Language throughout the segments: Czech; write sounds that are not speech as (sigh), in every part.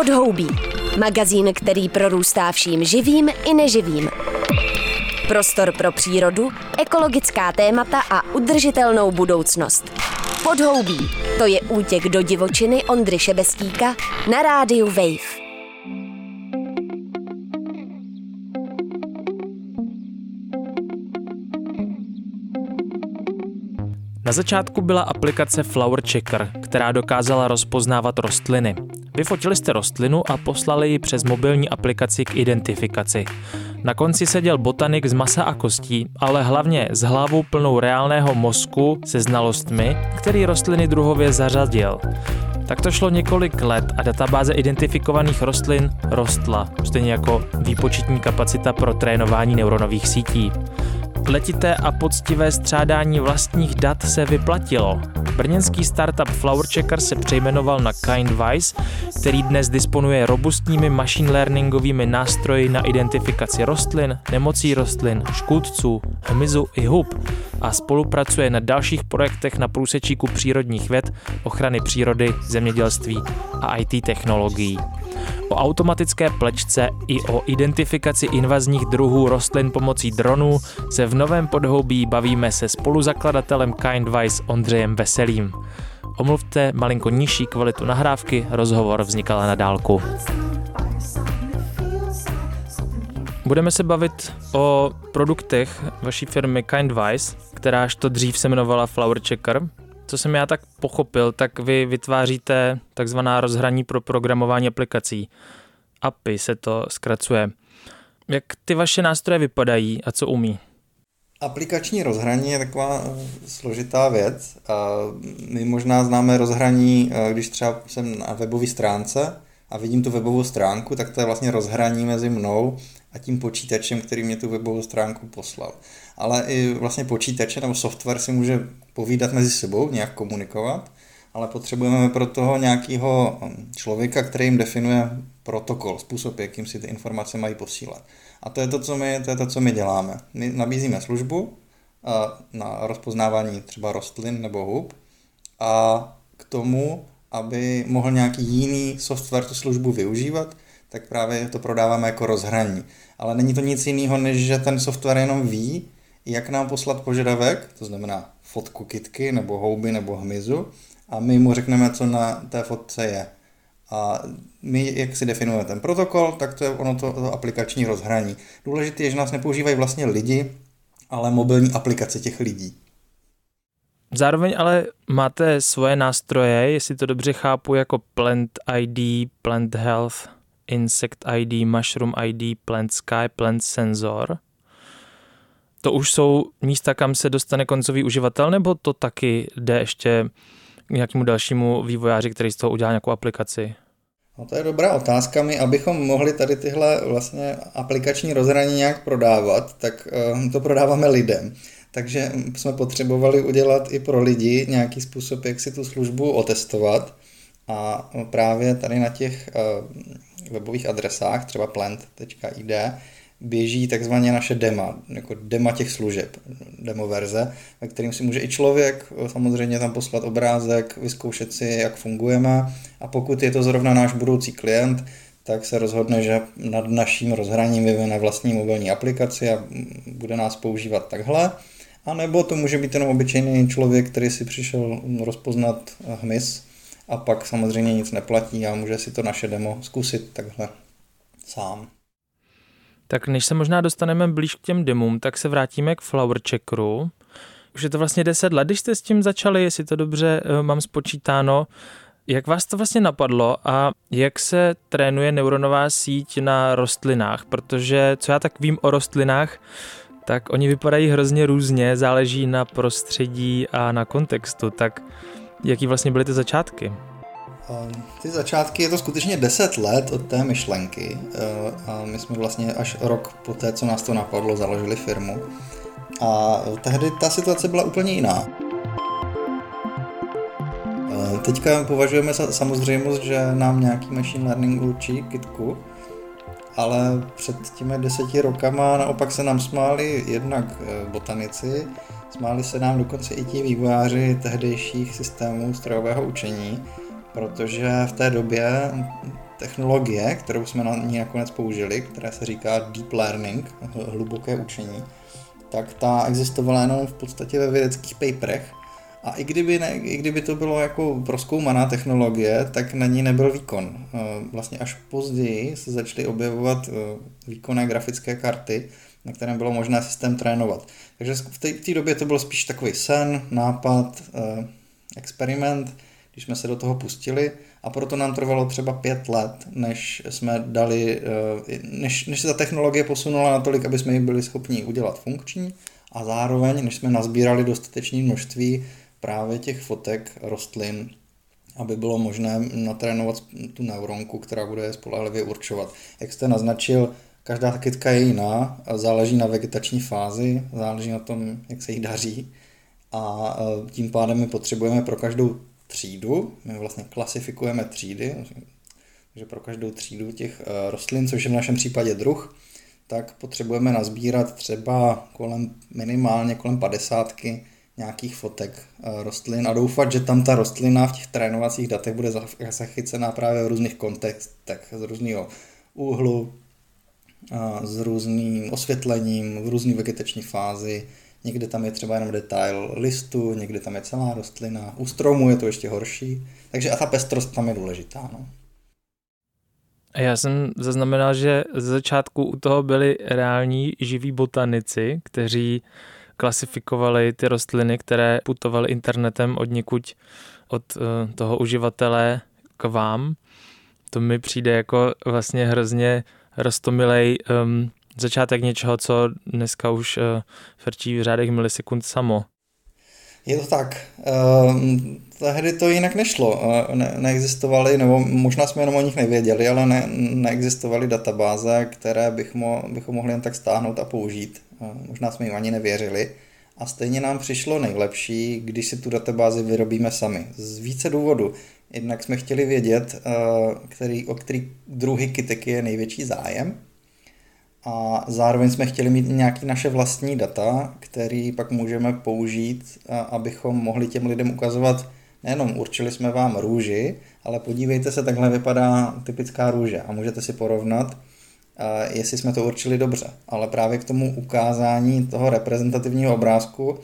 Podhoubí. Magazín, který prorůstá vším živým i neživým. Prostor pro přírodu, ekologická témata a udržitelnou budoucnost. Podhoubí. To je útěk do divočiny Ondry Šebestíka na rádiu Wave. Na začátku byla aplikace Flower Checker, která dokázala rozpoznávat rostliny. Vyfotili jste rostlinu a poslali ji přes mobilní aplikaci k identifikaci. Na konci seděl botanik z masa a kostí, ale hlavně s hlavou plnou reálného mozku se znalostmi, který rostliny druhově zařadil. Tak to šlo několik let a databáze identifikovaných rostlin rostla, stejně jako výpočetní kapacita pro trénování neuronových sítí. Letité a poctivé střádání vlastních dat se vyplatilo. Brněnský startup Flower Checker se přejmenoval na KindWise, který dnes disponuje robustními machine learningovými nástroji na identifikaci rostlin, nemocí rostlin, škůdců, hmyzu i hub a spolupracuje na dalších projektech na průsečíku přírodních věd, ochrany přírody, zemědělství a IT technologií. O automatické plečce i o identifikaci invazních druhů rostlin pomocí dronů se v novém podhoubí bavíme se spoluzakladatelem KindWise Ondřejem Veselým. Omluvte malinko nižší kvalitu nahrávky, rozhovor vznikala na dálku. Budeme se bavit o produktech vaší firmy KindWise, kteráž to dřív se jmenovala Flower Checker co jsem já tak pochopil, tak vy vytváříte takzvaná rozhraní pro programování aplikací. API se to zkracuje. Jak ty vaše nástroje vypadají a co umí? Aplikační rozhraní je taková eh, složitá věc. My možná známe rozhraní, eh, když třeba jsem na webové stránce a vidím tu webovou stránku, tak to je vlastně rozhraní mezi mnou a tím počítačem, který mě tu webovou stránku poslal. Ale i vlastně počítače nebo software si může povídat mezi sebou, nějak komunikovat, ale potřebujeme pro toho nějakého hm, člověka, který jim definuje protokol, způsob, jakým si ty informace mají posílat. A to je to, co my, to je to, co my děláme. My nabízíme službu na rozpoznávání třeba rostlin nebo hub a k tomu, aby mohl nějaký jiný software tu službu využívat, tak právě to prodáváme jako rozhraní. Ale není to nic jiného, než že ten software jenom ví, jak nám poslat požadavek, to znamená fotku kitky nebo houby nebo hmyzu a my mu řekneme, co na té fotce je. A my, jak si definujeme ten protokol, tak to je ono to, to aplikační rozhraní. Důležité je, že nás nepoužívají vlastně lidi, ale mobilní aplikace těch lidí. Zároveň ale máte svoje nástroje, jestli to dobře chápu, jako Plant ID, Plant Health, Insect ID, Mushroom ID, Plant Sky, Plant Sensor – to už jsou místa, kam se dostane koncový uživatel, nebo to taky jde ještě k nějakému dalšímu vývojáři, který z toho udělá nějakou aplikaci? No to je dobrá otázka. My, abychom mohli tady tyhle vlastně aplikační rozhraní nějak prodávat, tak uh, to prodáváme lidem. Takže jsme potřebovali udělat i pro lidi nějaký způsob, jak si tu službu otestovat. A právě tady na těch uh, webových adresách, třeba plant.id, běží takzvaně naše dema, jako dema těch služeb, demo verze, ve kterým si může i člověk samozřejmě tam poslat obrázek, vyzkoušet si, jak fungujeme a pokud je to zrovna náš budoucí klient, tak se rozhodne, že nad naším rozhraním vyvine vlastní mobilní aplikaci a bude nás používat takhle. A nebo to může být jenom obyčejný člověk, který si přišel rozpoznat hmyz a pak samozřejmě nic neplatí a může si to naše demo zkusit takhle sám. Tak než se možná dostaneme blíž k těm demům, tak se vrátíme k Flower Checkeru. Už je to vlastně 10 let, když jste s tím začali, jestli to dobře uh, mám spočítáno. Jak vás to vlastně napadlo a jak se trénuje neuronová síť na rostlinách? Protože co já tak vím o rostlinách, tak oni vypadají hrozně různě, záleží na prostředí a na kontextu. Tak jaký vlastně byly ty začátky? Ty začátky je to skutečně 10 let od té myšlenky eh, a my jsme vlastně až rok po té, co nás to napadlo, založili firmu. A tehdy ta situace byla úplně jiná. Eh, teďka považujeme za samozřejmost, že nám nějaký machine learning určí kitku, ale před těmi deseti rokama naopak se nám smáli jednak eh, botanici, smáli se nám dokonce i ti vývojáři tehdejších systémů strojového učení, protože v té době technologie, kterou jsme na ní nakonec použili, která se říká deep learning, hluboké učení, tak ta existovala jenom v podstatě ve vědeckých paperech. A i kdyby, ne, i kdyby to bylo jako proskoumaná technologie, tak na ní nebyl výkon. Eh, vlastně až později se začaly objevovat eh, výkonné grafické karty, na kterém bylo možné systém trénovat. Takže v té době to byl spíš takový sen, nápad, eh, experiment, když jsme se do toho pustili. A proto nám trvalo třeba pět let, než jsme dali, než, než se ta technologie posunula natolik, aby jsme ji byli schopni udělat funkční. A zároveň, než jsme nazbírali dostatečné množství právě těch fotek rostlin, aby bylo možné natrénovat tu neuronku, která bude je spolehlivě určovat. Jak jste naznačil, každá kytka je jiná, záleží na vegetační fázi, záleží na tom, jak se jí daří. A tím pádem my potřebujeme pro každou třídu, my vlastně klasifikujeme třídy, takže pro každou třídu těch e, rostlin, což je v našem případě druh, tak potřebujeme nazbírat třeba kolem minimálně kolem padesátky nějakých fotek eh, rostlin a doufat, že tam ta rostlina v těch trénovacích datech bude zachycená právě v různých kontextech, z různého úhlu, s různým osvětlením, v různé vegetační fázi. Někde tam je třeba jenom detail listu, někde tam je celá rostlina. U stromu je to ještě horší. Takže a ta pestrost tam je důležitá. No. Já jsem zaznamenal, že ze začátku u toho byli reální živí botanici, kteří klasifikovali ty rostliny, které putovaly internetem od někuď od uh, toho uživatele k vám. To mi přijde jako vlastně hrozně roztomilej um, začátek něčeho, co dneska už uh, frčí v řádech milisekund samo. Je to tak. Uh, tehdy to jinak nešlo. Uh, ne, neexistovaly, nebo možná jsme jenom o nich nevěděli, ale ne, neexistovaly databáze, které bych mo, bychom mohli jen tak stáhnout a použít. Možná jsme jim ani nevěřili. A stejně nám přišlo nejlepší, když si tu databázi vyrobíme sami. Z více důvodů. Jednak jsme chtěli vědět, eh, který, o který druhy kytek je největší zájem. A zároveň jsme chtěli mít nějaké naše vlastní data, který pak můžeme použít, abychom mohli těm lidem ukazovat, nejenom určili jsme vám růži, ale podívejte se, takhle vypadá typická růže a můžete si porovnat, jestli jsme to určili dobře. Ale právě k tomu ukázání toho reprezentativního obrázku,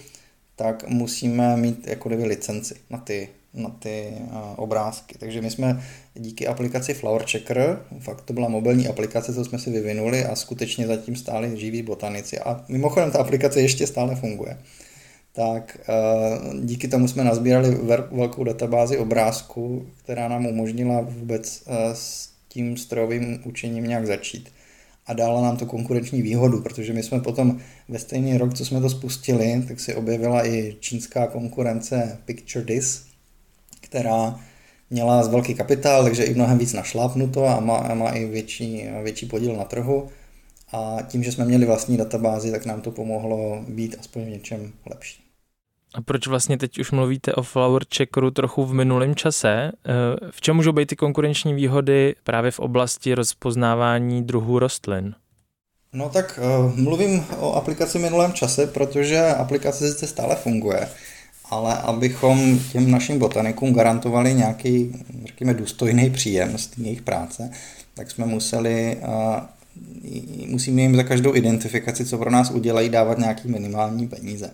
tak musíme mít jako licenci na ty, na ty obrázky. Takže my jsme díky aplikaci Flower Checker, fakt to byla mobilní aplikace, co jsme si vyvinuli a skutečně zatím stáli živí botanici. A mimochodem ta aplikace ještě stále funguje. Tak díky tomu jsme nazbírali velkou databázi obrázků, která nám umožnila vůbec s tím strojovým učením nějak začít a dala nám to konkurenční výhodu, protože my jsme potom ve stejný rok, co jsme to spustili, tak se objevila i čínská konkurence Picture This, která měla z velký kapitál, takže i mnohem víc našlápnuto a má, a má i větší, větší podíl na trhu. A tím, že jsme měli vlastní databázi, tak nám to pomohlo být aspoň v něčem lepší. A proč vlastně teď už mluvíte o Flower Checkeru trochu v minulém čase? Eh, v čem můžou být ty konkurenční výhody právě v oblasti rozpoznávání druhů rostlin? No tak uh, mluvím o aplikaci minulém čase, protože aplikace sice stále funguje, ale abychom těm našim botanikům garantovali nějaký, řekněme, důstojný příjem z jejich práce, tak jsme museli, uh, musíme jim za každou identifikaci, co pro nás udělají, dávat nějaký minimální peníze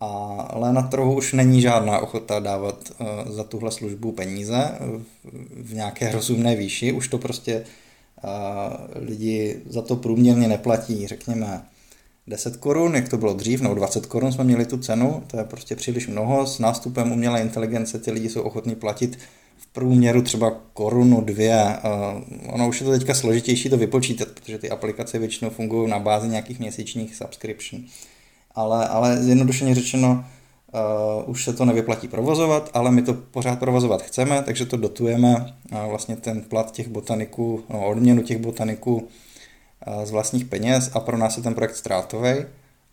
ale na trhu už není žádná ochota dávat eh, za tuhle službu peníze v nějaké rozumné výši. Už to prostě eh, lidi za to průměrně neplatí, řekněme, 10 korun, jak to bylo dřív, nebo 20 korun jsme měli tu cenu, to je prostě příliš mnoho. S nástupem umělé inteligence ty lidi jsou ochotní platit v průměru třeba korunu, dvě. Ono už je to teďka složitější to vypočítat, protože ty aplikace většinou fungují na bázi nějakých měsíčních subscription ale, ale zjednodušeně řečeno, uh, už se to nevyplatí provozovat, ale my to pořád provozovat chceme, takže to dotujeme uh, vlastně ten plat těch botaniků, no, odměnu těch botaniků z vlastních peněz a pro nás je ten projekt ztrátový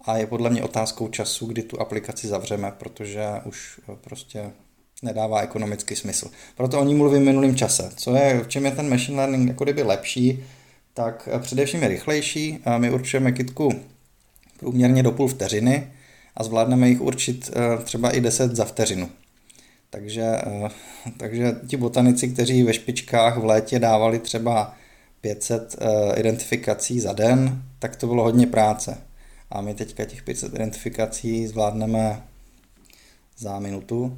a je podle mě otázkou času, kdy tu aplikaci zavřeme, protože už uh, prostě nedává ekonomický smysl. Proto o ní mluvím v čase. Co je, v čem je ten machine learning jako kdyby lepší, tak především je rychlejší. My určujeme kitku průměrně do půl vteřiny a zvládneme jich určit eh, třeba i 10 za vteřinu. Takže, takže ti botanici, kteří ve špičkách v létě dávali třeba 500 eh, identifikací za den, tak to bylo hodně práce. A my teďka těch 500 identifikací zvládneme za minutu,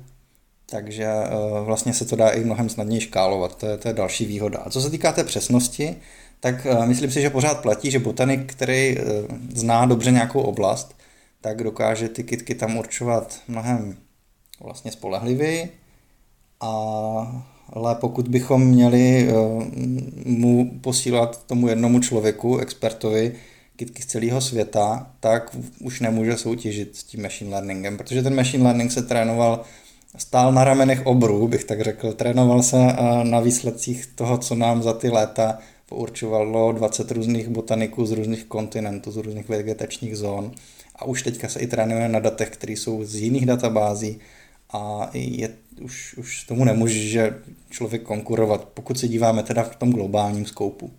takže eh, vlastně se to dá i mnohem snadněji škálovat, to je, to je další výhoda. A co se týká té přesnosti, tak myslím si, že pořád platí, že botanik, který zná dobře nějakou oblast, tak dokáže ty kitky tam určovat mnohem vlastně spolehlivěji, a, ale pokud bychom měli uh, mu posílat tomu jednomu člověku, expertovi, kitky z celého světa, tak už nemůže soutěžit s tím machine learningem, protože ten machine learning se trénoval, stál na ramenech obrů, bych tak řekl, trénoval se uh, na výsledcích toho, co nám za ty léta pourčovalo 20 různých botaniků z různých kontinentů, z různých vegetačních zón. A už teďka se i trénuje na datech, které jsou z jiných databází a je, už, už tomu nemůže člověk konkurovat, pokud se díváme teda v tom globálním skoupu.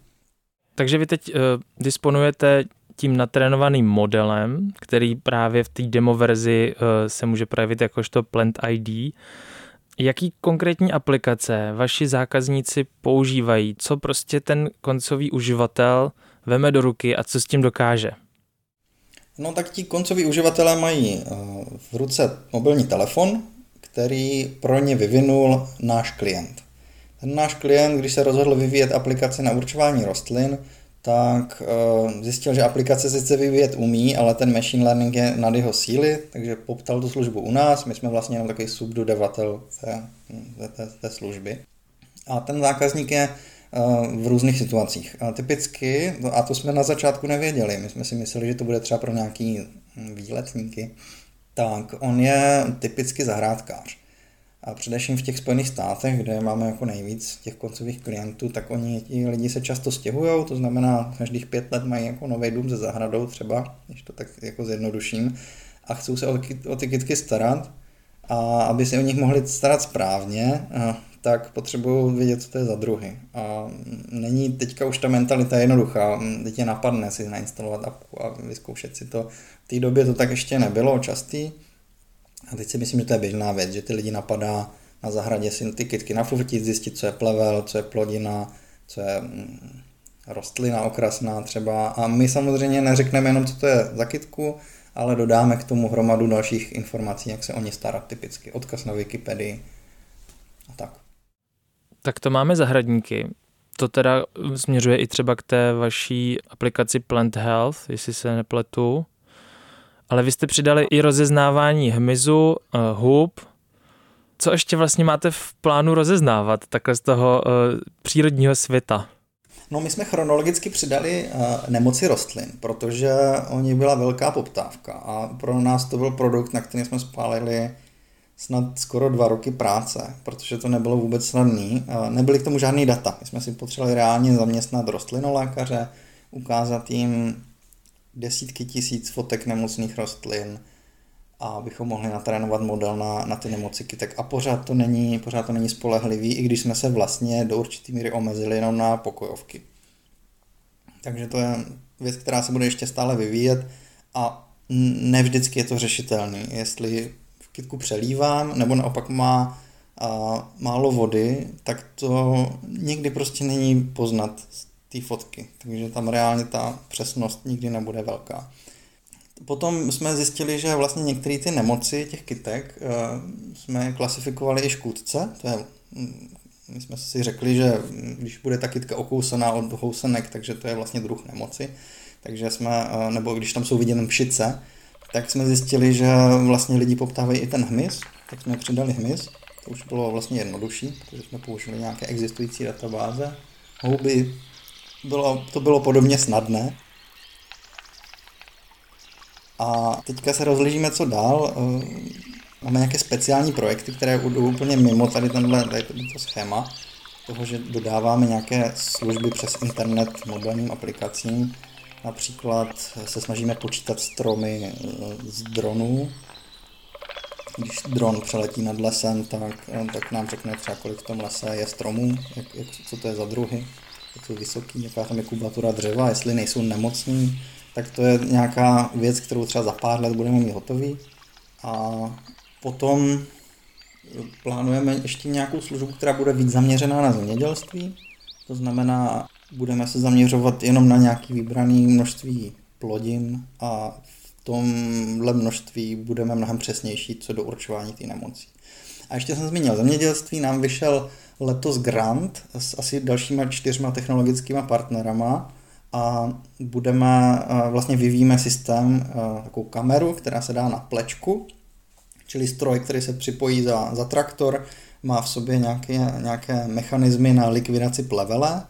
Takže vy teď uh, disponujete tím natrénovaným modelem, který právě v té demo verzi uh, se může projevit jakožto Plant ID. Jaký konkrétní aplikace vaši zákazníci používají? Co prostě ten koncový uživatel veme do ruky a co s tím dokáže? No tak ti koncoví uživatelé mají eh, v ruce mobilní telefon, který pro ně vyvinul náš klient. Ten náš klient, když se rozhodl vyvíjet aplikaci na určování rostlin, tak eh, zjistil, že aplikace sice vyvíjet umí, ale ten machine learning je nad jeho síly, takže poptal tu službu u nás, my jsme vlastně jenom takový subdodavatel té, té, té služby. A ten zákazník je eh, v různých situacích. A typicky, a to jsme na začátku nevěděli, my jsme si mysleli, že to bude třeba pro nějaký výletníky, tak on je typicky zahrádkář. A především v těch Spojených státech, kde máme jako nejvíc těch koncových klientů, tak oni, ti lidi se často stěhují, to znamená, každých pět let mají jako nový dům se zahradou třeba, když to tak jako zjednoduším, a chcou se o, ty kytky starat a aby se o nich mohli starat správně, tak potřebují vědět, co to je za druhy. A není teďka už ta mentalita jednoduchá. Teď je napadne si nainstalovat apku a vyzkoušet si to. V té době to tak ještě nebylo častý. A teď si myslím, že to je běžná věc, že ty lidi napadá na zahradě si ty kytky nafrutit, zjistit, co je plevel, co je plodina, co je mm, rostlina okrasná třeba. A my samozřejmě neřekneme jenom, co to je za kytku, ale dodáme k tomu hromadu dalších informací, jak se o ně starat typicky. Odkaz na Wikipedii a tak. Tak to máme zahradníky. To teda směřuje i třeba k té vaší aplikaci Plant Health, jestli se nepletu. Ale vy jste přidali i rozeznávání hmyzu, uh, hub. Co ještě vlastně máte v plánu rozeznávat takhle z toho uh, přírodního světa? No my jsme chronologicky přidali uh, nemoci rostlin, protože o ní byla velká poptávka a pro nás to byl produkt, na který jsme spálili snad skoro dva roky práce, protože to nebylo vůbec snadný. Nebyly k tomu žádný data. My jsme si potřebovali reálně zaměstnat rostlinolékaře, ukázat jim desítky tisíc fotek nemocných rostlin, a abychom mohli natrénovat model na, na ty nemoci kytek. A pořád to, není, pořád to není spolehlivý, i když jsme se vlastně do určitý míry omezili jenom na pokojovky. Takže to je věc, která se bude ještě stále vyvíjet a ne vždycky je to řešitelný. Jestli kytku přelívám, nebo naopak má a, málo vody, tak to nikdy prostě není poznat z té fotky. Takže tam reálně ta přesnost nikdy nebude velká. Potom jsme zjistili, že vlastně některé ty nemoci těch kytek e, jsme klasifikovali i škůdce. To je, mm, my jsme si řekli, že když bude ta kytka okousaná od housenek, takže to je vlastně druh nemoci. Takže jsme, e, nebo když tam jsou vidět pšice, tak jsme zjistili, že vlastně lidi poptávají i ten hmyz, tak jsme přidali hmyz, to už bylo vlastně jednodušší, protože jsme použili nějaké existující databáze. Houby, bylo, to bylo podobně snadné. A teďka se rozlížíme, co dál. Eh, máme nějaké speciální projekty, které jdou úplně mimo tady tenhle tady to schéma toho, že dodáváme nějaké služby přes internet mobilním aplikacím, Například se snažíme počítat stromy eh, z dronů. Když dron přeletí nad lesem, tak, eh, tak nám řekne třeba, kolik v tom lese je stromů, jak, jak, co to je za druhy, jak jsou vysoký, jaká tam je kubatura dřeva, jestli nejsou nemocní, tak to je nějaká věc, kterou třeba za pár let budeme mít hotový. A potom plánujeme ještě nějakou službu, která bude víc zaměřená na zemědělství. To znamená, budeme se zaměřovat jenom na nějaký vybraný množství plodin a v tomhle množství budeme mnohem přesnější co do určování té nemocí. A ještě jsem zmínil, zemědělství nám vyšel letos grant s asi dalšíma čtyřma technologickými partnerama a budeme, vlastně vyvíjíme systém, takovou kameru, která se dá na plečku, čili stroj, který se připojí za, za traktor, má v sobě nějaké, nějaké mechanismy na likvidaci plevele,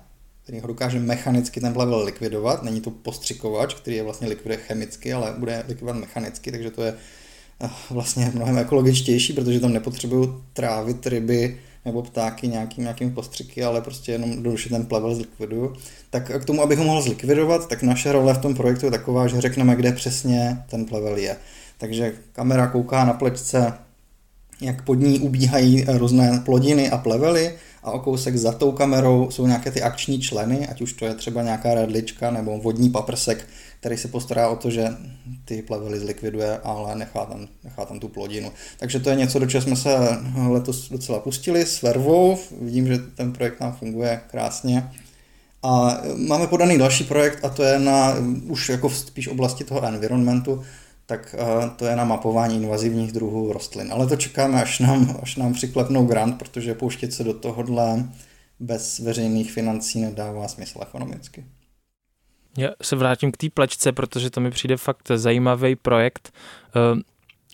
který ho dokáže mechanicky ten plevel likvidovat. Není to postřikovač, který je vlastně likviduje chemicky, ale bude likvidovat mechanicky, takže to je eh, vlastně mnohem ekologičtější, protože tam nepotřebují trávit ryby nebo ptáky nějakým, nějakými postřiky, ale prostě jenom jednoduše ten plevel zlikviduju. Tak k tomu, abych ho mohl zlikvidovat, tak naše role v tom projektu je taková, že řekneme, kde přesně ten plevel je. Takže kamera kouká na plečce, jak pod ní ubíhají různé plodiny a plevely a o kousek za tou kamerou jsou nějaké ty akční členy, ať už to je třeba nějaká redlička nebo vodní paprsek, který se postará o to, že ty plevely zlikviduje, ale nechá tam, nechá tam tu plodinu. Takže to je něco, do čeho jsme se letos docela pustili s vervou. Vidím, že ten projekt nám funguje krásně. A máme podaný další projekt a to je na už jako spíš oblasti toho environmentu, tak uh, to je na mapování invazivních druhů rostlin. Ale to čekáme, až nám, až nám přiklepnou grant, protože pouštět se do tohohle bez veřejných financí nedává smysl ekonomicky. Já se vrátím k té plečce, protože to mi přijde fakt zajímavý projekt. Eh,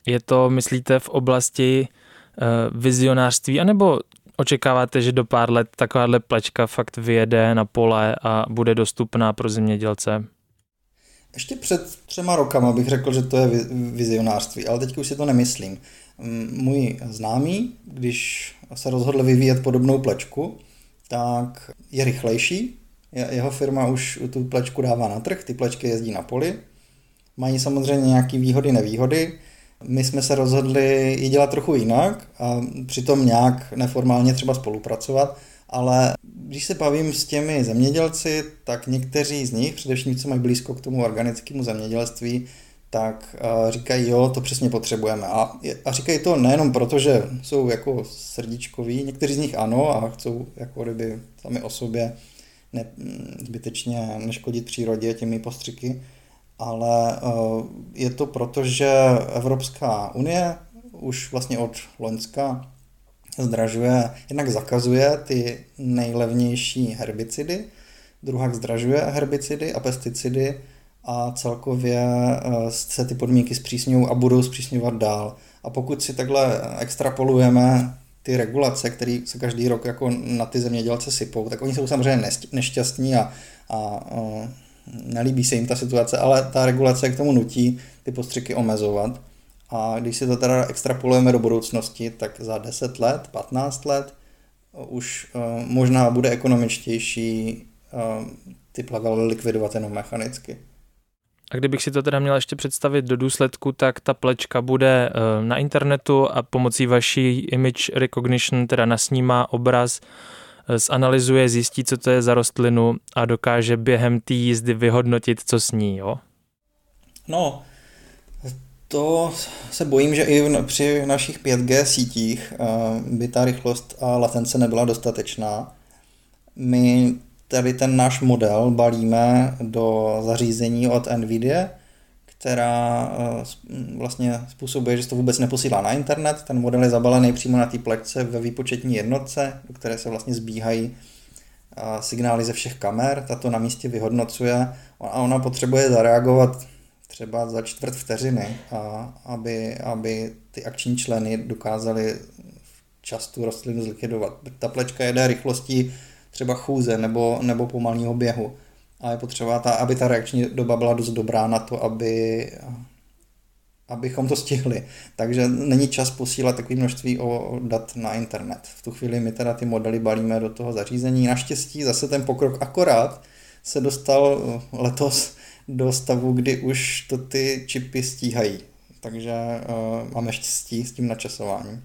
je to, myslíte, v oblasti eh, vizionářství, anebo očekáváte, že do pár let takováhle plečka fakt vyjede na pole a bude dostupná pro zemědělce? Ještě před třema rokama bych řekl, že to je vizionářství, ale teď už si to nemyslím. Můj známý, když se rozhodl vyvíjet podobnou plečku, tak je rychlejší. Jeho firma už tu plečku dává na trh, ty plečky jezdí na poli. Mají samozřejmě nějaké výhody, nevýhody. My jsme se rozhodli ji dělat trochu jinak a přitom nějak neformálně třeba spolupracovat, ale když se bavím s těmi zemědělci, tak někteří z nich, především co mají blízko k tomu organickému zemědělství, tak říkají, jo, to přesně potřebujeme. A, a říkají to nejenom proto, že jsou jako srdíčkoví, někteří z nich ano a chcou jako kdyby sami o sobě ne, zbytečně neškodit přírodě těmi postřiky, ale je to proto, že Evropská unie už vlastně od Loňska zdražuje, jednak zakazuje ty nejlevnější herbicidy, druhak zdražuje herbicidy a pesticidy a celkově eh, se ty podmínky zpřísňují a budou zpřísňovat dál. A pokud si takhle extrapolujeme ty regulace, které se každý rok jako na ty zemědělce sypou, tak oni jsou samozřejmě nešťastní a, a, a nelíbí se jim ta situace, ale ta regulace k tomu nutí ty postřiky omezovat. A když si to teda extrapolujeme do budoucnosti, tak za 10 let, 15 let už uh, možná bude ekonomičtější uh, ty plavely likvidovat jenom mechanicky. A kdybych si to teda měl ještě představit do důsledku, tak ta plečka bude uh, na internetu a pomocí vaší image recognition teda nasnímá obraz, zanalizuje, zjistí, co to je za rostlinu a dokáže během té jízdy vyhodnotit, co s ní, jo? No, to se bojím, že i při našich 5G sítích eh, by ta rychlost a latence nebyla dostatečná. My tady ten náš model balíme do zařízení od NVIDIA, která eh, vlastně způsobuje, že se to vůbec neposílá na internet. Ten model je zabalený přímo na té plekce ve výpočetní jednotce, do které se vlastně zbíhají eh, signály ze všech kamer. Tato na místě vyhodnocuje a ona potřebuje zareagovat třeba za čtvrt vteřiny, a aby, aby ty akční členy dokázali včas tu rostlinu zlikvidovat. Ta plečka jede rychlostí třeba chůze nebo, nebo pomalního běhu. A je potřeba, ta, aby ta reakční doba byla dost dobrá na to, aby, abychom to stihli. Takže není čas posílat takové množství o dat na internet. V tu chvíli my teda ty modely balíme do toho zařízení. Naštěstí zase ten pokrok akorát se dostal letos do stavu, kdy už to ty čipy stíhají. Takže uh, máme štěstí s tím načasováním.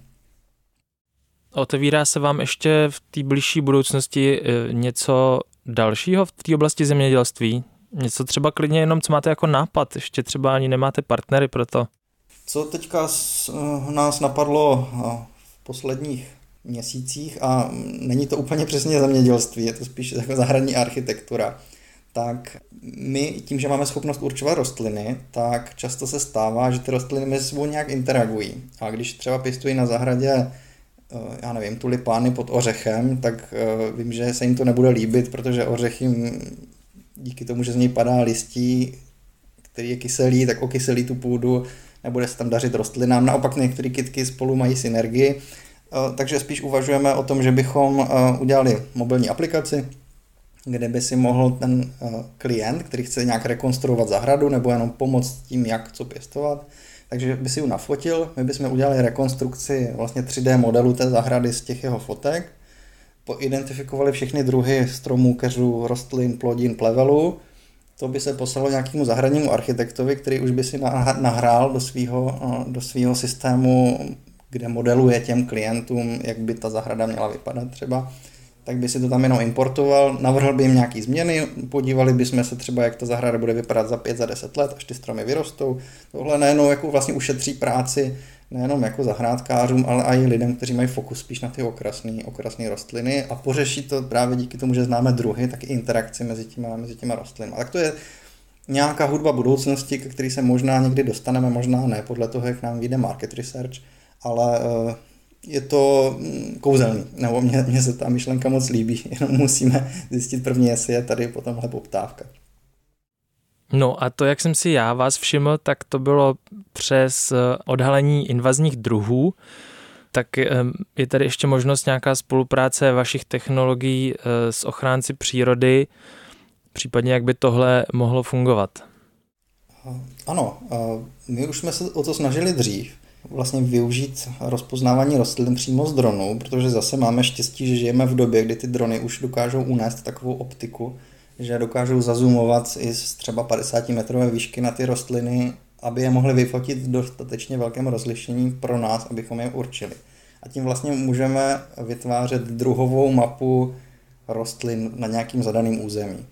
Otevírá se vám ještě v té blížší budoucnosti eh, něco dalšího v té oblasti zemědělství? Něco třeba klidně jenom, co máte jako nápad, ještě třeba ani nemáte partnery pro to? Co teďka nás napadlo v posledních měsících, a není to úplně přesně zemědělství, je to spíš jako zahradní architektura, tak my tím, že máme schopnost určovat rostliny, tak často se stává, že ty rostliny mezi sebou nějak interagují. A když třeba pěstují na zahradě, eh, já nevím, tulipány pod ořechem, tak eh, vím, že se jim to nebude líbit, protože ořech jim díky tomu, že z něj padá listí, který je kyselý, tak okyselí tu půdu, nebude se tam dařit rostlinám. Naopak některé kytky spolu mají synergii, eh, takže spíš uvažujeme o tom, že bychom udělali mobilní aplikaci, kde by si mohl ten eh, klient, který chce nějak rekonstruovat zahradu nebo jenom pomoct tím, jak co pěstovat, takže by si ji nafotil, my bychom udělali rekonstrukci vlastně 3D modelu té zahrady z těch jeho fotek, poidentifikovali všechny druhy stromů, keřů, rostlin, plodin, plevelů, to by se poslalo nějakému zahradnímu architektovi, který už by si nahrál do svého eh, do svýho systému, kde modeluje těm klientům, jak by ta zahrada měla vypadat třeba tak by si to tam jenom importoval, navrhl by jim nějaký změny, podívali bychom se třeba, jak ta zahrada bude vypadat za 5, za 10 let, až ty stromy vyrostou. Tohle nejenom jako vlastně ušetří práci nejenom jako zahrádkářům, ale i lidem, kteří mají fokus spíš na ty okrasné okrasné rostliny a pořeší to právě díky tomu, že známe druhy, tak i interakci mezi těma, mezi těma rostlinami. Tak to je nějaká hudba budoucnosti, ke který se možná někdy dostaneme, možná ne, podle toho, jak nám vyjde market research, ale uh, je to mm, kouzelný, nebo mně, mně se ta myšlenka moc líbí, (laughs) jenom musíme zjistit první, jestli je tady po tomhle poptávka. No a to, jak jsem si já vás všiml, tak to bylo přes eh, odhalení invazních druhů. Tak eh, je tady ještě možnost nějaká spolupráce vašich technologií eh, s ochránci přírody, případně jak by tohle mohlo fungovat? Ano, my už jsme se o to snažili dřív vlastně využít rozpoznávání rostlin přímo z dronu, protože zase máme štěstí, že žijeme v době, kdy ty drony už dokážou unést takovou optiku, že dokážou zazumovat i z třeba 50 metrové výšky na ty rostliny, aby je mohli vyfotit v dostatečně velkém rozlišení pro nás, abychom je určili. A tím vlastně můžeme vytvářet druhovou mapu rostlin na nějakým zadaným území.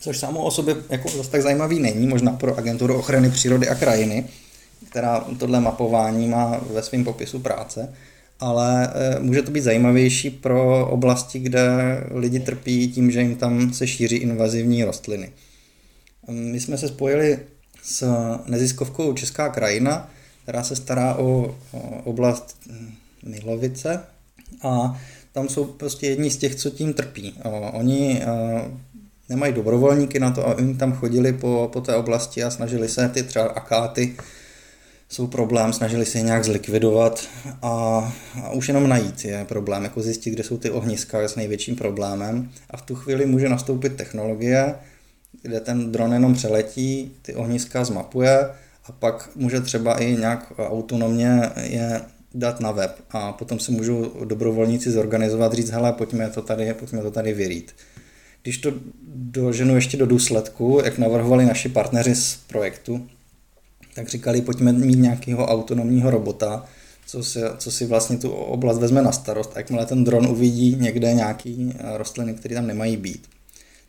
Což samo o sobě jako zase tak zajímavý není, možná pro agenturu ochrany přírody a krajiny, která tohle mapování má ve svém popisu práce, ale eh, může to být zajímavější pro oblasti, kde lidi trpí tím, že jim tam se šíří invazivní rostliny. My jsme se spojili s neziskovkou Česká krajina, která se stará o oblast Milovice a tam jsou prostě jedni z těch, co tím trpí. Oni eh, nemají dobrovolníky na to, aby jim tam chodili po, po té oblasti a snažili se ty třeba akáty jsou problém, snažili se je nějak zlikvidovat a, a už jenom najít je problém, jako zjistit, kde jsou ty ohniska s největším problémem a v tu chvíli může nastoupit technologie, kde ten dron jenom přeletí, ty ohniska zmapuje a pak může třeba i nějak autonomně je dát na web a potom se můžou dobrovolníci zorganizovat, říct, hele, pojďme to tady, pojďme to tady vyrít. Když to doženu ještě do důsledku, jak navrhovali naši partneři z projektu, tak říkali, pojďme mít nějakého autonomního robota, co si, co si vlastně tu oblast vezme na starost a jakmile ten dron uvidí někde nějaký eh, rostliny, které tam nemají být,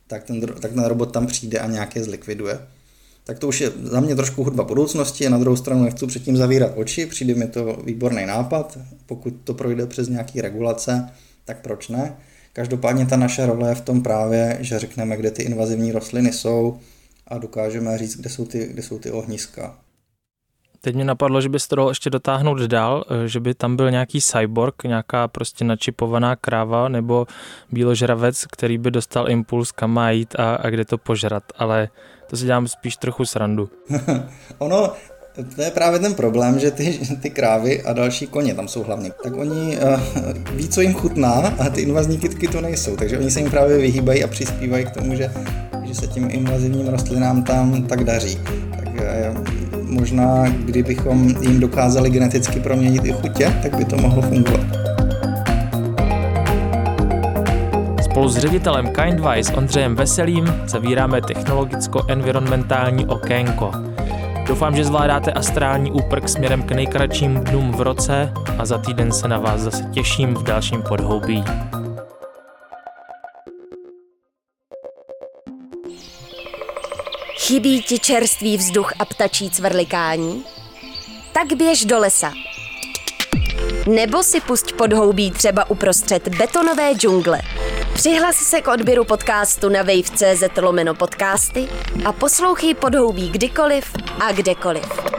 tak ten, tak ten robot tam přijde a nějaké zlikviduje. Tak to už je za mě trošku hudba budoucnosti, a na druhou stranu nechci předtím zavírat oči, přijde mi to výborný nápad, pokud to projde přes nějaký regulace, tak proč ne? Každopádně ta naše role je v tom právě, že řekneme, kde ty invazivní rostliny jsou a dokážeme říct, kde jsou ty, kde jsou ty ohniska. Teď mě napadlo, že bys to dal ještě dotáhnout dál, eh, že by tam byl nějaký cyborg, nějaká prostě načipovaná kráva nebo bíložravec, který by dostal impuls, kam má jít a, a kde to požrat, ale to si dělám spíš trochu srandu. (laughs) ono, to je právě ten problém, že ty, ty krávy a další koně tam jsou hlavně. Tak oni uh, ví, co jim chutná a ty invazní kytky to nejsou, takže oni se jim právě vyhýbají a přispívají k tomu, že, že se tím invazivním rostlinám tam tak daří. Tak uh, možná kdybychom jim dokázali geneticky proměnit i chutě, tak by to mohlo fungovat. Spolu s ředitelem Kindwise Ondřejem Veselým zavíráme technologicko-environmentální okénko. Doufám, že zvládáte astrální úprk směrem k nejkratším dnům v roce a za týden se na vás zase těším v dalším podhoubí. Chybí ti čerstvý vzduch a ptačí cvrlikání? Tak běž do lesa. Nebo si pusť podhoubí třeba uprostřed betonové džungle. Přihlas se k odběru podcastu na wave.cz lomeno podcasty a poslouchej podhoubí kdykoliv a kdekoliv.